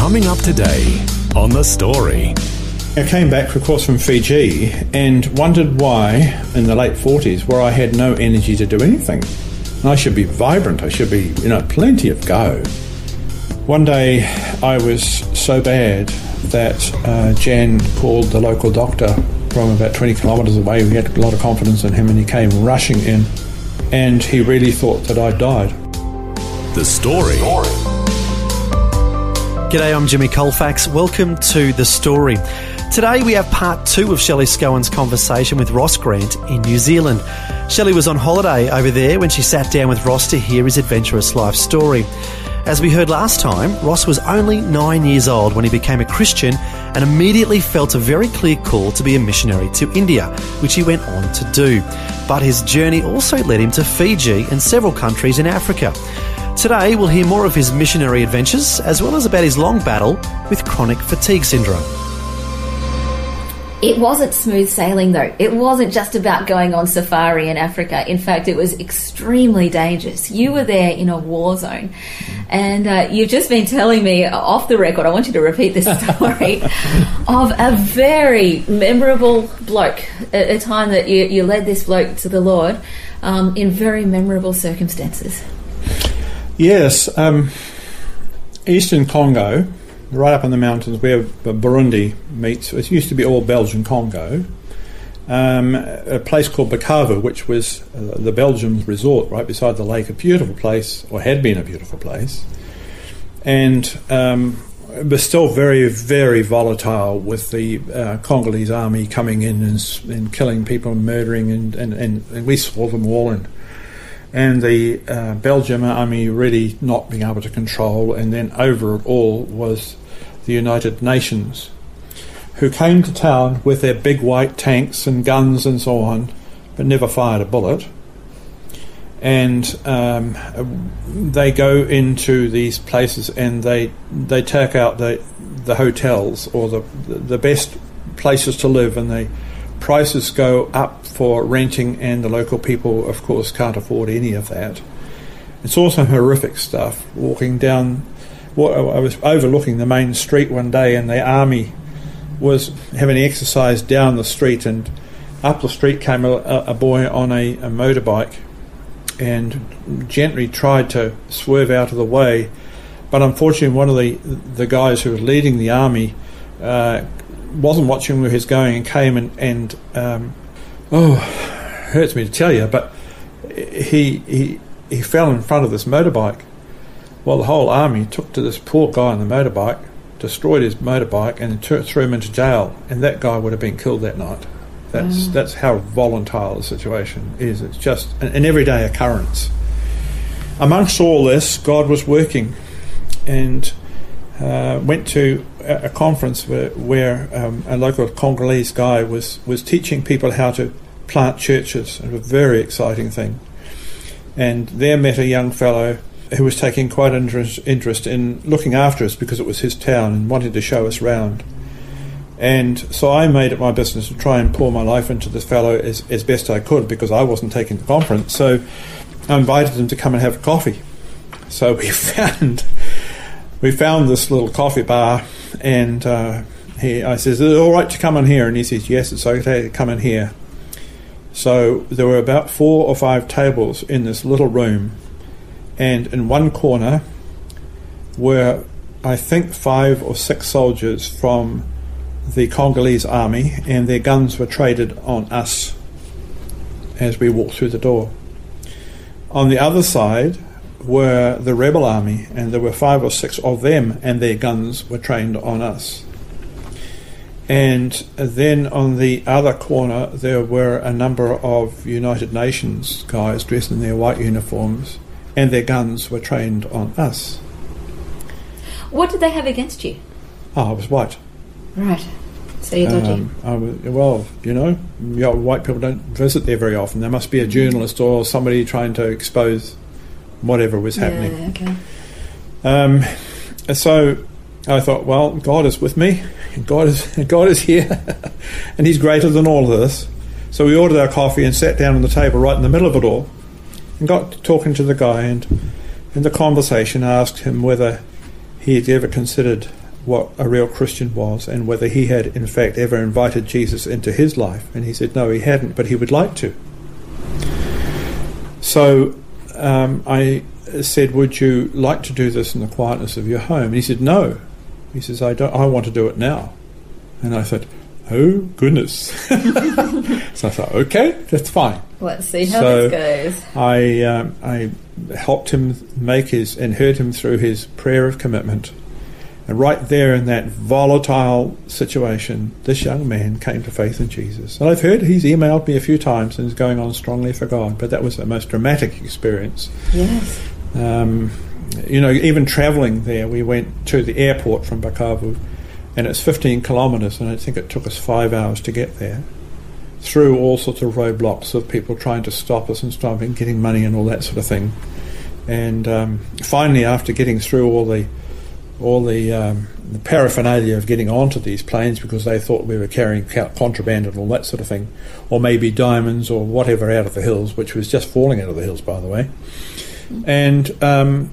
Coming up today on The Story. I came back, of course, from Fiji and wondered why, in the late 40s, where I had no energy to do anything. And I should be vibrant, I should be, you know, plenty of go. One day I was so bad that uh, Jan called the local doctor from about 20 kilometres away. We had a lot of confidence in him and he came rushing in and he really thought that I'd died. The Story. G'day, I'm Jimmy Colfax. Welcome to The Story. Today we have part two of Shelley Scowen's conversation with Ross Grant in New Zealand. Shelley was on holiday over there when she sat down with Ross to hear his adventurous life story. As we heard last time, Ross was only nine years old when he became a Christian and immediately felt a very clear call to be a missionary to India, which he went on to do. But his journey also led him to Fiji and several countries in Africa. Today, we'll hear more of his missionary adventures as well as about his long battle with chronic fatigue syndrome. It wasn't smooth sailing though. It wasn't just about going on safari in Africa. In fact, it was extremely dangerous. You were there in a war zone. And uh, you've just been telling me off the record, I want you to repeat this story, of a very memorable bloke, a, a time that you, you, led this bloke to the Lord um, in very memorable circumstances. Yes. Um, Eastern Congo right up in the mountains where Burundi meets. It used to be all Belgian Congo. Um, a place called Bukavu, which was uh, the Belgian resort right beside the lake, a beautiful place, or had been a beautiful place, and um, was still very, very volatile with the uh, Congolese army coming in and, and killing people and murdering, and, and, and, we saw them all, and and the uh, Belgian army really not being able to control, and then over it all was the United Nations, who came to town with their big white tanks and guns and so on, but never fired a bullet. And um, they go into these places and they they take out the the hotels or the the best places to live, and the prices go up for renting, and the local people, of course, can't afford any of that. It's also horrific stuff. Walking down I was overlooking the main street one day, and the army was having an exercise down the street, and up the street came a, a boy on a, a, motorbike, and gently tried to swerve out of the way, but unfortunately, one of the the guys who was leading the army uh, wasn't watching where he was going, and came and and um, oh, hurts me to tell you, but he he he fell in front of this motorbike well, the whole army took to this poor guy on the motorbike, destroyed his motorbike, and threw him into jail. And that guy would have been killed that night. That's mm. that's how volatile the situation is. It's just an, an everyday occurrence. Amongst all this, God was working, and uh, went to a, conference where, where um, a local Congolese guy was was teaching people how to plant churches. It was a very exciting thing. And there met a young fellow who was taking quite an interest, interest in looking after us because it was his town and wanted to show us round. And so I made it my business to try and pour my life into this fellow as, as best I could because I wasn't taking the conference. So I invited him to come and have coffee. So we found we found this little coffee bar, and uh, he I says, "Is it all right to come in here?" And he says, "Yes, it's okay to come in here." So there were about four or five tables in this little room and in one corner were, I think, five or six soldiers from the Congolese army, and their guns were traded on us as we walked through the door. On the other side were the rebel army, and there were five or six of them, and their guns were trained on us. And then on the other corner, there were a number of United Nations guys dressed in their white uniforms and their guns were trained on us. What did they have against you? Oh, I was white. Right. So you're dodgy. Um, I was, well, you know, white people don't visit there very often. There must be a journalist or somebody trying to expose whatever was happening. Yeah, okay. Um, so I thought, well, God is with me. God is God is here, and He's greater than all of this. So we ordered our coffee and sat down on the table right in the middle of it all, and got talking to the guy. And in the conversation, I asked him whether he had ever considered what a real Christian was, and whether he had, in fact, ever invited Jesus into his life. And he said, no, he hadn't, but he would like to. So um, I said, "Would you like to do this in the quietness of your home?" And he said, "No." He says, "I don't. I want to do it now." And I thought, "Oh goodness!" so I thought, "Okay, that's fine." Let's see how So- this goes. I um, I helped him make his and heard him through his prayer of commitment. And right there in that volatile situation, this young man came to faith in Jesus. And I've heard he's emailed me a few times and is going on strongly for God, but that was the most dramatic experience. Yes. Um, you know, even travelling there, we went to the airport from Bukavu, and it's 15 kilometres, and I think it took us five hours to get there, through all sorts of roadblocks of people trying to stop us and stopping, getting money and all that sort of thing. And um, finally, after getting through all the all the, um, the paraphernalia of getting onto these planes because they thought we were carrying contraband and all that sort of thing, or maybe diamonds or whatever out of the hills, which was just falling out of the hills, by the way. And um,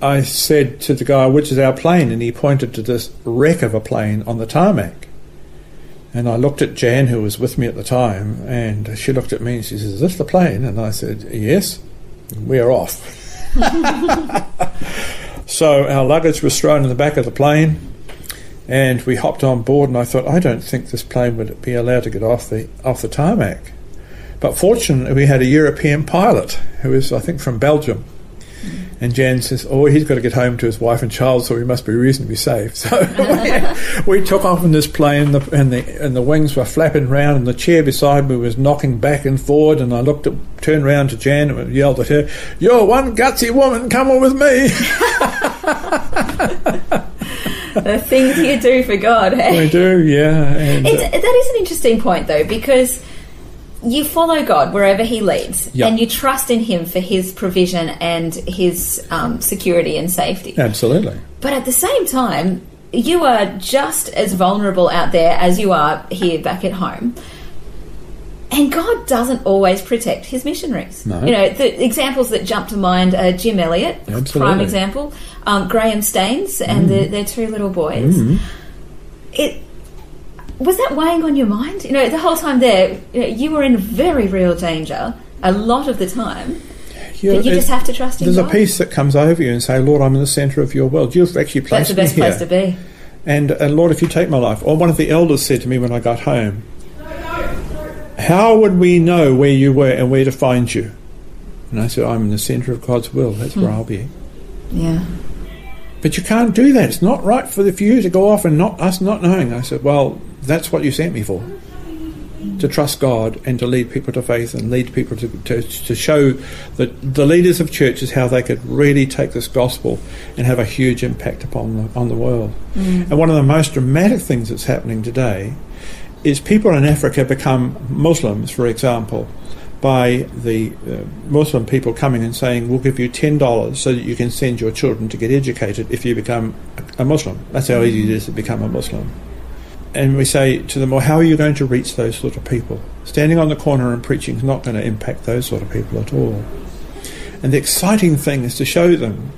I said to the guy, which is our plane? And he pointed to this wreck of a plane on the tarmac. And I looked at Jan, who was with me at the time, and she looked at me and she says, Is this the plane? And I said, Yes, we are off. so our luggage was thrown in the back of the plane, and we hopped on board. And I thought, I don't think this plane would be allowed to get off the off the tarmac. But fortunately, we had a European pilot who was, I think, from Belgium. And Jan says, "Oh, he's got to get home to his wife and child, so he must be reasonably safe." So we, we took off in this plane, and the, and the and the wings were flapping round, and the chair beside me was knocking back and forward. And I looked at, turned round to Jan and yelled at her, "You're one gutsy woman. Come on with me." the things you do for God. Hey? we do, yeah. And, uh, that is an interesting point, though, because you follow God wherever He leads, Yeah. and you trust in Him for His provision and His um, security and safety. absolutely. But at the same time, you are just as vulnerable out there as you are here back at home. And God doesn't always protect his missionaries. No. You know, the examples that jump to mind are Jim Elliot, prime Absolutely. Mm. example, um, Graham Staines and the, their two little boys. It was that weighing on your mind? You know, the whole time there, you, know, you were in very real danger a lot of the time. You, But you just have to trust in There's God. a peace that comes over you and say, "Lord, I'm in the centre of Your world. You've actually placed it. That's placed the best me here." place to be. And uh, Lord, if you take my life, or one of the elders said to me when I got home, How would we know where you were and where to find you? And I said, I'm in the centre of God's will. That's where I'll be. Yeah. But you can't do that. It's not right for, the, you to go off and not us not knowing. I said, Well, that's what you sent me for. To trust God and to lead people to faith and lead people to, to, to show the, the leaders of churches how they could really take this gospel and have a huge impact upon the, on the world. And one of the most dramatic things that's happening today is people in Africa become Muslims, for example, by the uh, Muslim people coming and saying, "We'll give you ten dollars so that you can send your children to get educated if you become a Muslim." That's how easy it is to become a Muslim. And we say to them, "Well, how are you going to reach those sort of people? Standing on the corner and preaching is not going to impact those sort of people at all." And the exciting thing is to show them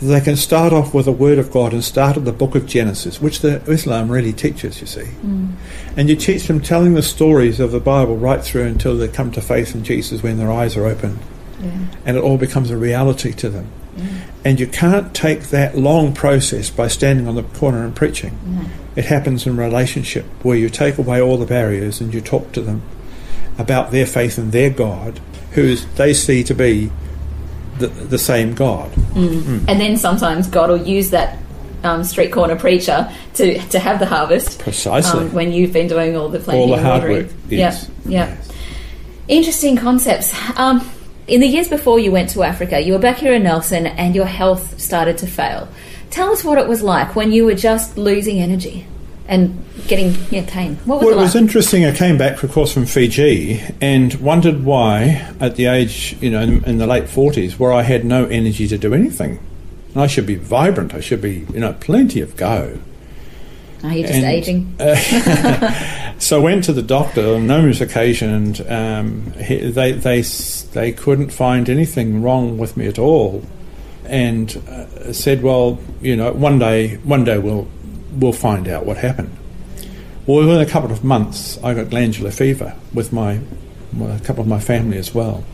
that they can start off with the Word of God and start at the Book of Genesis, which the Islam really teaches. You see, mm. and you teach them telling the stories of the Bible right through until they come to faith in Jesus when their eyes are open, and it all becomes a reality to them. And you can't take that long process by standing on the corner and preaching. It happens in relationship where you take away all the barriers and you talk to them about their faith in their God, who they see to be the, the same God. And then sometimes God will use that um, street corner preacher to, to have the harvest. Precisely. Um, when you've been doing all the planting All the and hard watering. work, yes. Yeah, yeah. Interesting concepts. Um, in the years before you went to Africa, you were back here in Nelson and your health started to fail. Tell us what it was like when you were just losing energy and getting yeah, tame. What was Well, it it was interesting. I came back, of course, from Fiji and wondered why, at the age, you know, in, in the late 40s, where I had no energy to do anything. And I should be vibrant. I should be, you know, plenty of go. Are you just and- aging? So I went to the doctor on numerous occasions, and um, he, they they they couldn't find anything wrong with me at all, and uh, said, "Well, you know, one day one day we'll we'll find out what happened." Well, within a couple of months, I got glandular fever with my well, a couple of my family as well,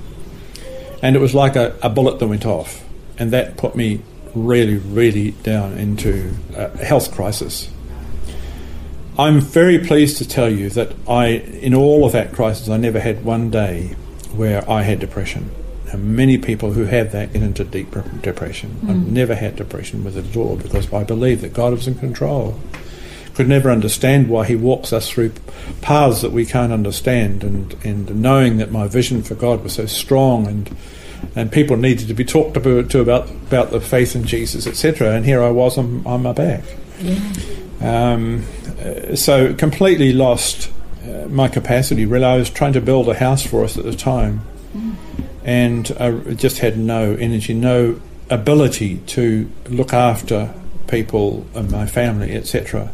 and it was like a, a bullet that went off, and that put me really really down into a health crisis. I'm very pleased to tell you that I, in all of that crisis, I never had one day where I had depression. And many people who have that get into deep re- depression. I've mm-hmm. never had depression with it at all because I believe that God was in control. Could never understand why He walks us through paths that we can't understand, and, and knowing that my vision for God was so strong and and people needed to be talked to about about the faith in Jesus, etc. And here I was on, on my back. Um, uh, so completely lost uh, my capacity. Really, I was trying to build a house for us at the time, and I just had no energy, no ability to look after people and my family, etc.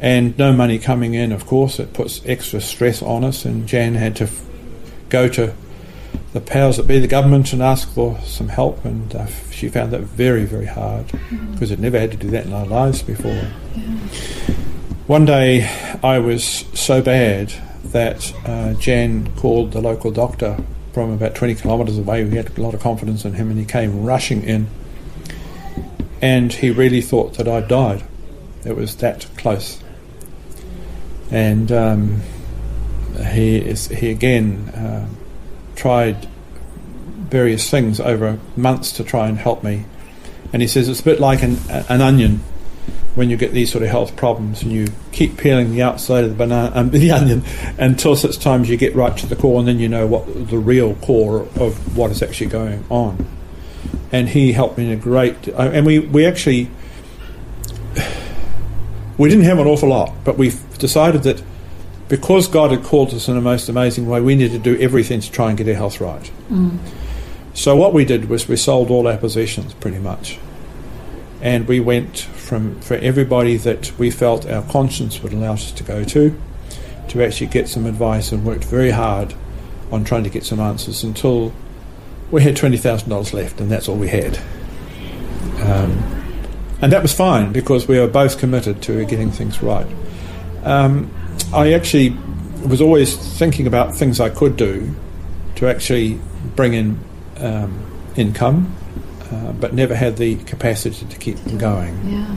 And no money coming in. Of course, it puts extra stress on us. And Jan had to f- go to the powers that be, the government, and ask for some help. And uh, she found that very, very hard because I'd never had to do that in our lives before. One day I was so bad that uh, Jan called the local doctor from about 20 kilometres away. We had a lot of confidence in him, and he came rushing in. And he really thought that I'd died. It was that close. And um, he, is, he again uh, tried various things over months to try and help me. And he says it's a bit like an, an onion when you get these sort of health problems and you keep peeling the outside of the banana, um, the onion until such times you get right to the core and then you know what the real core of what is actually going on. And he helped me in a great, uh, and we, we actually, we didn't have an awful lot, but we decided that because God had called us in a most amazing way, we needed to do everything to try and get our health right. So what we did was we sold all our possessions pretty much and we went from for everybody that we felt our conscience would allow us to go to to actually get some advice and worked very hard on trying to get some answers until we had twenty thousand dollars left and that's all we had. Um, and that was fine because we were both committed to getting things right. Um, I actually was always thinking about things I could do to actually bring in um, income uh, but never had the capacity to keep them going. Yeah.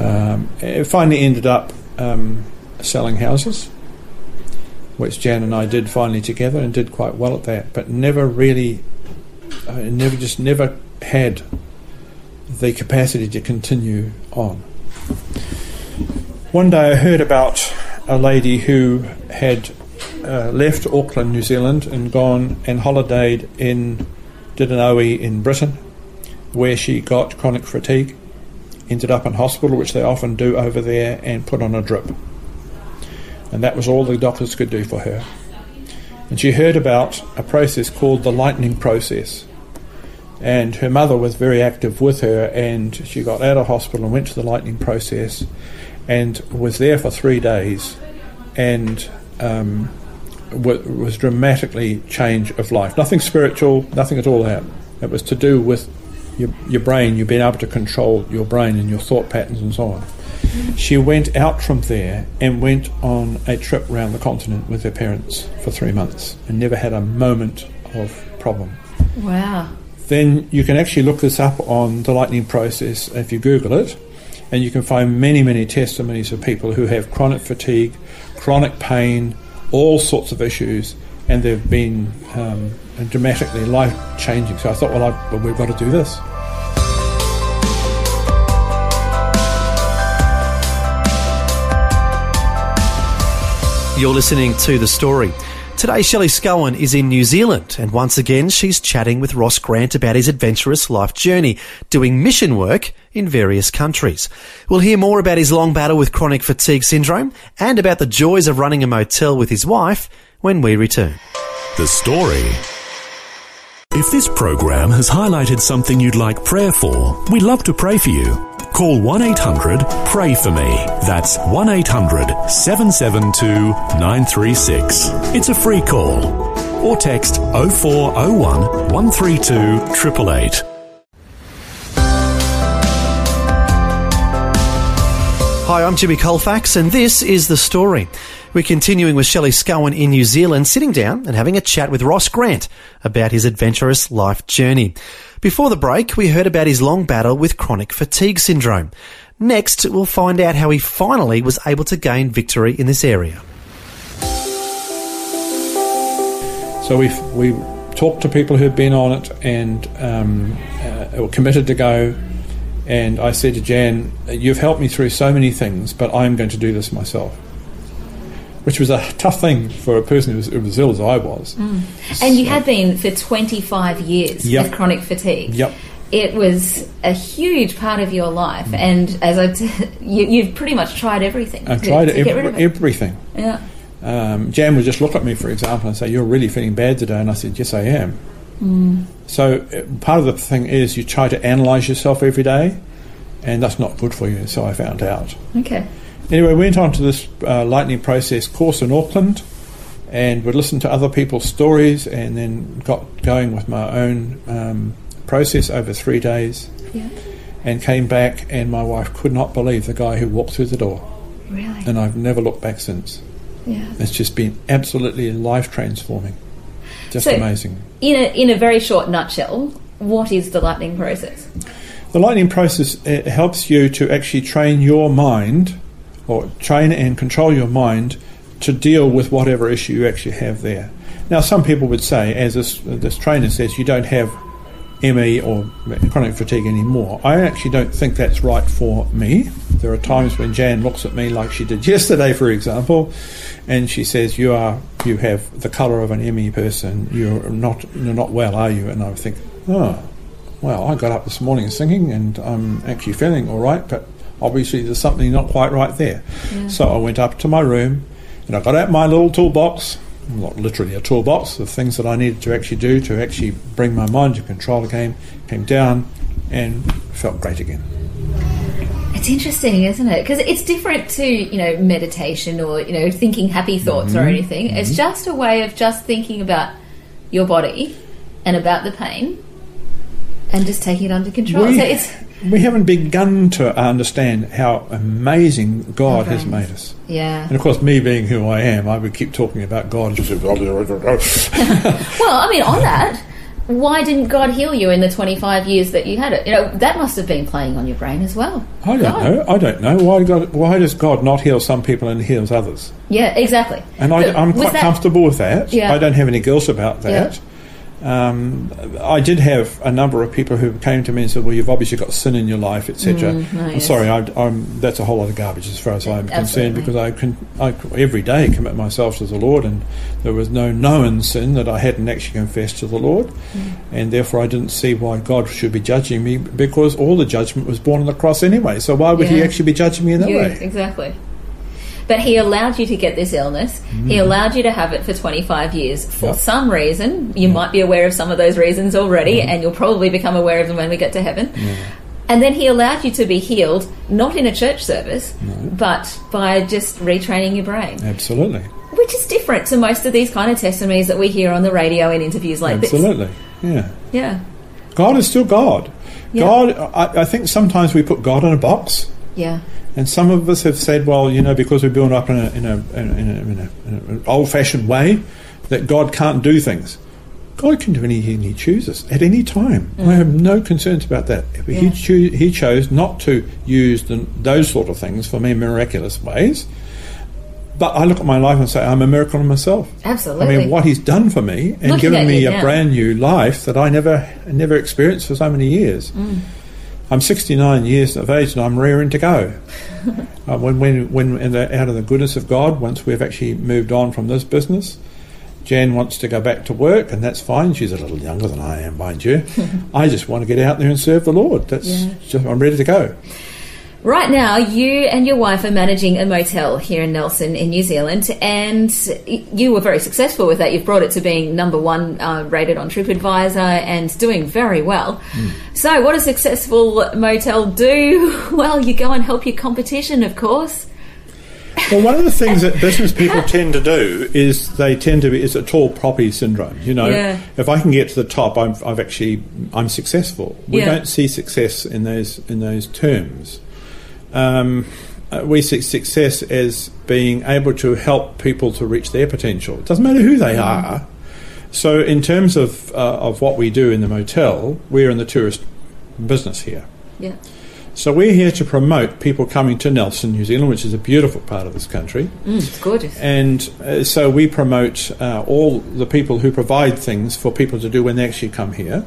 Um, it finally ended up um, selling houses, which Jan and I did finally together and did quite well at that, but never really, I never just never had the capacity to continue on. One day I heard about a lady who had uh, left Auckland, New Zealand, and gone and holidayed in, did in Britain, where she got chronic fatigue, ended up in hospital, which they often do over there, and put on a drip. And that was all the doctors could do for her. And she heard about a process called the lightning process. And her mother was very active with her, and she got out of hospital and went to the lightning process and was there for three days and um, wa- was dramatically change of life. Nothing spiritual, nothing at all that. It was to do with your, your brain, you being able to control your brain and your thought patterns and so on. She went out from there and went on a trip around the continent with her parents for three months and never had a moment of problem Wow. then you can actually look this up on the lightning process if you Google it, and you can find many, many testimonies of people who have chronic fatigue, chronic pain, all sorts of issues, and they've been um, dramatically life changing. So I thought, well, I, well, we've got to do this. You're listening to The Story. Today, Shelley Scowen is in New Zealand, and once again, she's chatting with Ross Grant about his adventurous life journey, doing mission work in various countries. We'll hear more about his long battle with chronic fatigue syndrome and about the joys of running a motel with his wife when we return. The story. If this program has highlighted something you'd like prayer for, we'd love to pray for you. Call 1 800 Pray For Me. That's 1 800 772 936. It's a free call. Or text 0401 132 888. Hi, I'm Jimmy Colfax, and this is The Story. We're continuing with Shelley Scowen in New Zealand, sitting down and having a chat with Ross Grant about his adventurous life journey. Before the break, we heard about his long battle with chronic fatigue syndrome. Next, we'll find out how he finally was able to gain victory in this area. So we we talked to people who've been on it and um, uh, committed to go. And I said to Jan, "You've helped me through so many things, but I'm going to do this myself." Which was a tough thing for a person who was, who was as ill as I was. And you had been for 25 years Yep. with chronic fatigue. Yep. It was a huge part of your life, and as I, t- you, you've pretty much tried everything. I to- tried to every, everything. Yeah. um, Jan would just look at me, for example, and say, "You're really feeling bad today," and I said, "Yes, I am." So uh, part of the thing is you try to analyse yourself every day, and that's not good for you. So I found out. Okay. Anyway, we went on to this uh, lightning process course in Auckland, and would listen to other people's stories, and then got going with my own um, process over three days, Yeah. and came back, and my wife could not believe the guy who walked through the door, Really. and I've never looked back since. Yeah. It's just been absolutely life transforming. Just So- amazing. In a, in a very short nutshell, what is the lightning process? The lightning process helps you to actually train your mind, or train and control your mind, to deal with whatever issue you actually have there. Now, some people would say, as this, this trainer says, you don't have ME or chronic fatigue anymore. I actually don't think that's right for me. There are times when Jan looks at me like she did yesterday, for example, and she says, "You are, you have the colour of an ME person. You're not, you're not well, are you?" And I think, "Oh, well, I got up this morning singing, and I'm actually feeling all right, but obviously there's something not quite right there." So I went up to my room, and I got out my little toolbox. Not literally a toolbox, the things that I needed to actually do to actually bring my mind to control again. Came down and felt great again. It's interesting, isn't it? Because it's different to you know meditation or you know thinking happy thoughts Mm-hmm. or anything. It's just a way of just thinking about your body and about the pain, and just taking it under control. We, so it's we haven't begun to understand how amazing God has made us. yeah. And of course, me being who I am, I would keep talking about God. Well, I mean, on that, why didn't God heal you in the 25 years that you had it? You know, that must have been playing on your brain as well. I don't God. know. I don't know why. God, why does God not heal some people and heals others? Yeah, exactly. And I, I'm quite that- comfortable with that. Yeah. I don't have any guilt about that. Um, I did have a number of people who came to me and said, "Well, you've obviously got sin in your life, etc." oh, I'm yes. sorry, I, I'm, that's a whole lot of garbage as far as I'm concerned because I can I every day commit myself to the Lord, and there was no known sin that I hadn't actually confessed to the Lord, Mm. and therefore I didn't see why God should be judging me because all the judgment was borne on the cross anyway. So why would He actually be judging me in that You- way? Exactly. But he allowed you to get this illness. He allowed you to have it for 25 years for Mm. Yep. some reason. You might be aware of some of those reasons already, Mm-hmm. and you'll probably become aware of them when we get to heaven. And then he allowed you to be healed, not in a church service, but by just retraining your brain, Absolutely, which is different to most of these kind of testimonies that we hear on the radio in interviews like this. absolutely, yeah. Yeah. God is still God. Yeah. God, I, I think sometimes we put God in a box, Yeah. and some of us have said, well, you know, because we're built up in a in a in a, in a, in a, in an old-fashioned way, that God can't do things. God can do anything He chooses at any time. I have no concerns about that. If he, Mm. Choo- he chose not to use the, those sort of things for me miraculous ways. But I look at my life and say, I'm a miracle in myself. Absolutely. I mean, what he's done for me and Looking given me a now. brand new life that I never never experienced for so many years. Mm. I'm 69 years of age and I'm rearing to go. uh, when when when in the, out of the goodness of God, once we've actually moved on from this business, Jan wants to go back to work, and that's fine. She's a little younger than I am, mind you. I just want to get out there and serve the Lord. That's Yeah. just, I'm ready to go. Right now, you and your wife are managing a motel here in Nelson, in New Zealand, and you were very successful with that. You've brought it to being number one uh, rated on TripAdvisor and doing very well. So, what does successful motel do? Well, you go and help your competition, of course. Well, one of the things that business people tend to do is they tend to be is a tall poppy syndrome. You know, Yeah. if I can get to the top, I'm, I've actually I'm successful. We Yeah. don't see success in those in those terms. Um, uh, we see success as being able to help people to reach their potential. It doesn't matter who they are. So, in terms of uh, of what we do in the motel, we're in the tourist business here. Yeah. So we're here to promote people coming to Nelson, New Zealand, which is a beautiful part of this country. Mm, it's gorgeous. And uh, so we promote uh, all the people who provide things for people to do when they actually come here.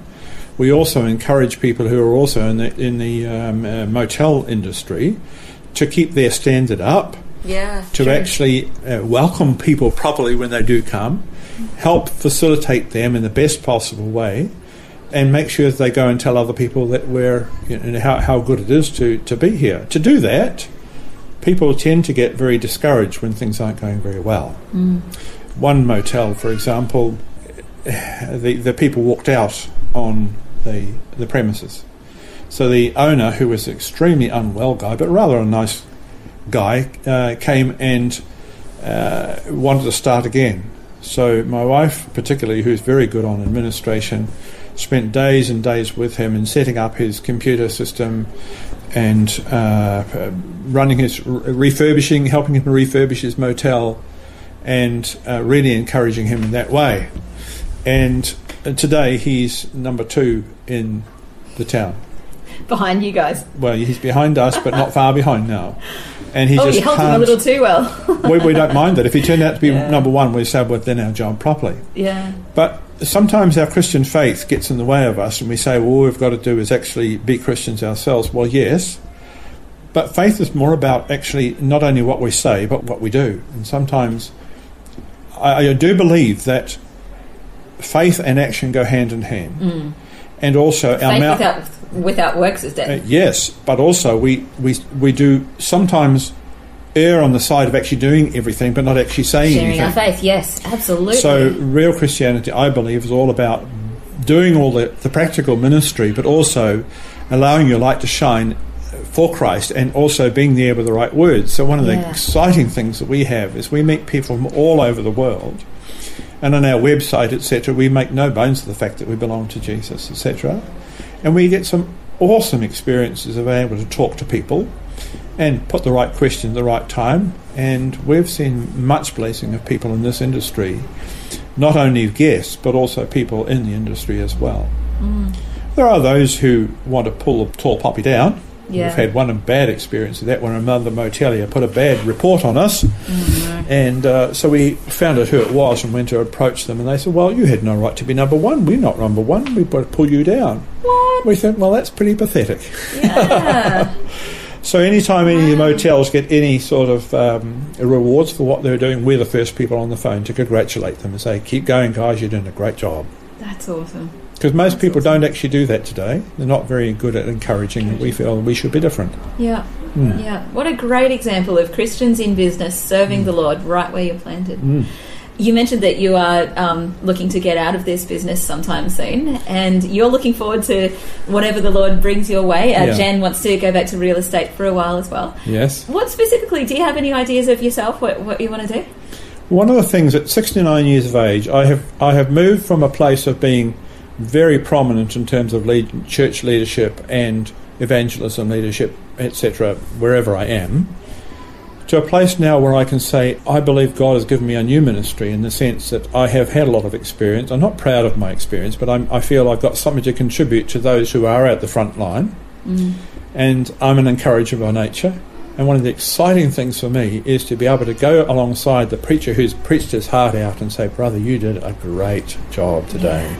We also encourage people who are also in the, in the um, uh, motel industry to keep their standard up, Yeah. to actually uh, welcome people properly when they do come, help facilitate them in the best possible way, and make sure that they go and tell other people that we're you know, how, how good it is to, to be here. To do that, people tend to get very discouraged when things aren't going very well. One motel, for example, the, the people walked out on the, the premises. So the owner, who was extremely unwell guy, but rather a nice guy, uh, came and uh, wanted to start again. So my wife, particularly, who's very good on administration, spent days and days with him in setting up his computer system and uh, running his refurbishing, helping him refurbish his motel, and uh, really encouraging him in that way. And uh, today he's number two in the town. Behind you guys. Well, he's behind us, but not far behind now. And he Oh, just you helped him a little too well. we, we don't mind that. If he turned out to be Yeah. number one, we say, well, then our job properly. yeah. But sometimes our Christian faith gets in the way of us, and we say, well, all we've got to do is actually be Christians ourselves. Well, yes. But faith is more about actually not only what we say, but what we do. And sometimes I, I do believe that faith and action go hand in hand. And also, our Faith mouth. without, without works is dead. Uh, yes, but also we, we we do sometimes err on the side of actually doing everything, but not actually saying Sharing our anything. faith, yes, absolutely. So real Christianity, I believe, is all about doing all the, the practical ministry, but also allowing your light to shine for Christ, and also being there with the right words. So one of the Yeah. exciting things that we have is we meet people from all over the world. And on our website, etc., we make no bones of the fact that we belong to Jesus, etc. And we get some awesome experiences of being able to talk to people and put the right question at the right time. And we've seen much blessing of people in this industry, not only guests, but also people in the industry as well. Mm. There are those who want to pull the tall poppy down. Yeah. We've had one bad experience of that when another motelier put a bad report on us. And uh, so we found out who it was and went to approach them. And they said, Well, you had no right to be number one. We're not number one. We've got to pull you down. What? We thought, Well, that's pretty pathetic. Yeah. So anytime any of the motels get any sort of um, rewards for what they're doing, we're the first people on the phone to congratulate them and say, keep going, guys, you're doing a great job. That's awesome. Because most people don't actually do that today. They're not very good at encouraging that we feel we should be different. Yeah. Hmm. Yeah. What a great example of Christians in business serving the Lord right where you're planted. Hmm. You mentioned that you are um, looking to get out of this business sometime soon, and you're looking forward to whatever the Lord brings your way. Uh, Yeah. Jan wants to go back to real estate for a while as well. Yes. What specifically, do you have any ideas of yourself, what, what you want to do? One of the things at 69 years of age, I have I have moved from a place of being very prominent in terms of lead, church leadership and evangelism leadership, etc., wherever I am, to a place now where I can say I believe God has given me a new ministry in the sense that I have had a lot of experience. I'm not proud of my experience, but I'm, I feel I've got something to contribute to those who are at the front line, mm. and I'm an encourager by nature. And one of the exciting things for me is to be able to go alongside the preacher who's preached his heart out and say, Brother, you did a great job today.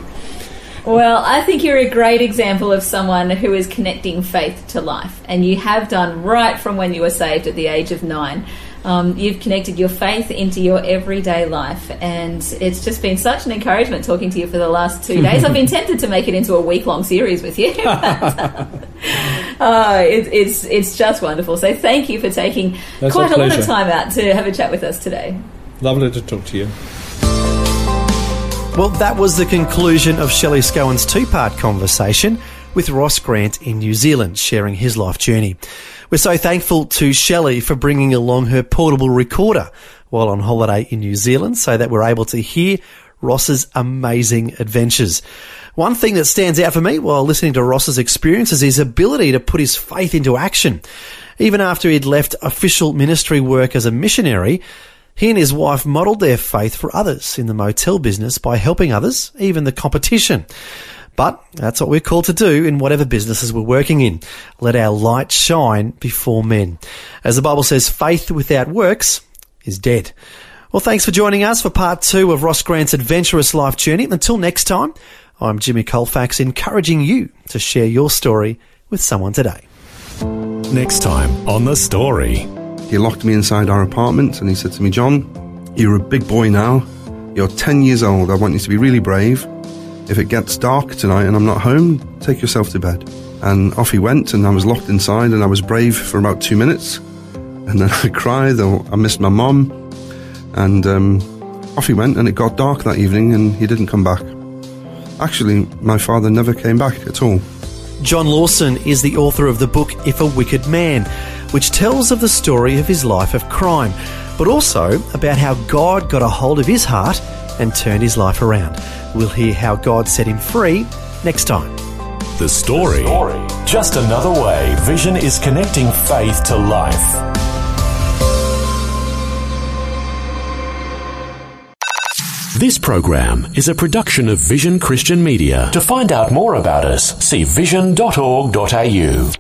Well, I think you're a great example of someone who is connecting faith to life, and you have done right from when you were saved at the age of nine. Um, you've connected your faith into your everyday life, and it's just been such an encouragement talking to you for the last two days. I've been tempted to make it into a week long series with you. uh, it, it's it's just wonderful. So thank you for taking That's quite a a lot of time out to have a chat with us today. Lovely to talk to you. Well, that was the conclusion of Shelley Scowen's two part conversation with Ross Grant in New Zealand, sharing his life journey. We're so thankful to Shelley for bringing along her portable recorder while on holiday in New Zealand so that we're able to hear Ross's amazing adventures. One thing that stands out for me while listening to Ross's experience is his ability to put his faith into action. Even after he'd left official ministry work as a missionary, he and his wife modelled their faith for others in the motel business by helping others, even the competition. But that's what we're called to do in whatever businesses we're working in. Let our light shine before men. As the Bible says, faith without works is dead. Well, thanks for joining us for part two of Ross Grant's adventurous life journey. Until next time, I'm Jimmy Colfax, encouraging you to share your story with someone today. Next time on The Story. He locked me inside our apartment and he said to me, John, you're a big boy now. You're 10 years old. I want you to be really brave. If it gets dark tonight and I'm not home, take yourself to bed. And off he went, and I was locked inside, and I was brave for about two minutes. And then I cried, I missed my mum. And um, off he went, and it got dark that evening, and he didn't come back. Actually, my father never came back at all. John Lawson is the author of the book If a Wicked Man, which tells of the story of his life of crime, but also about how God got a hold of his heart and turned his life around. We'll hear how God set him free next time. The Story. Just another way Vision is connecting faith to life. This program is a production of Vision Christian Media. To find out more about us, see vision.org.au.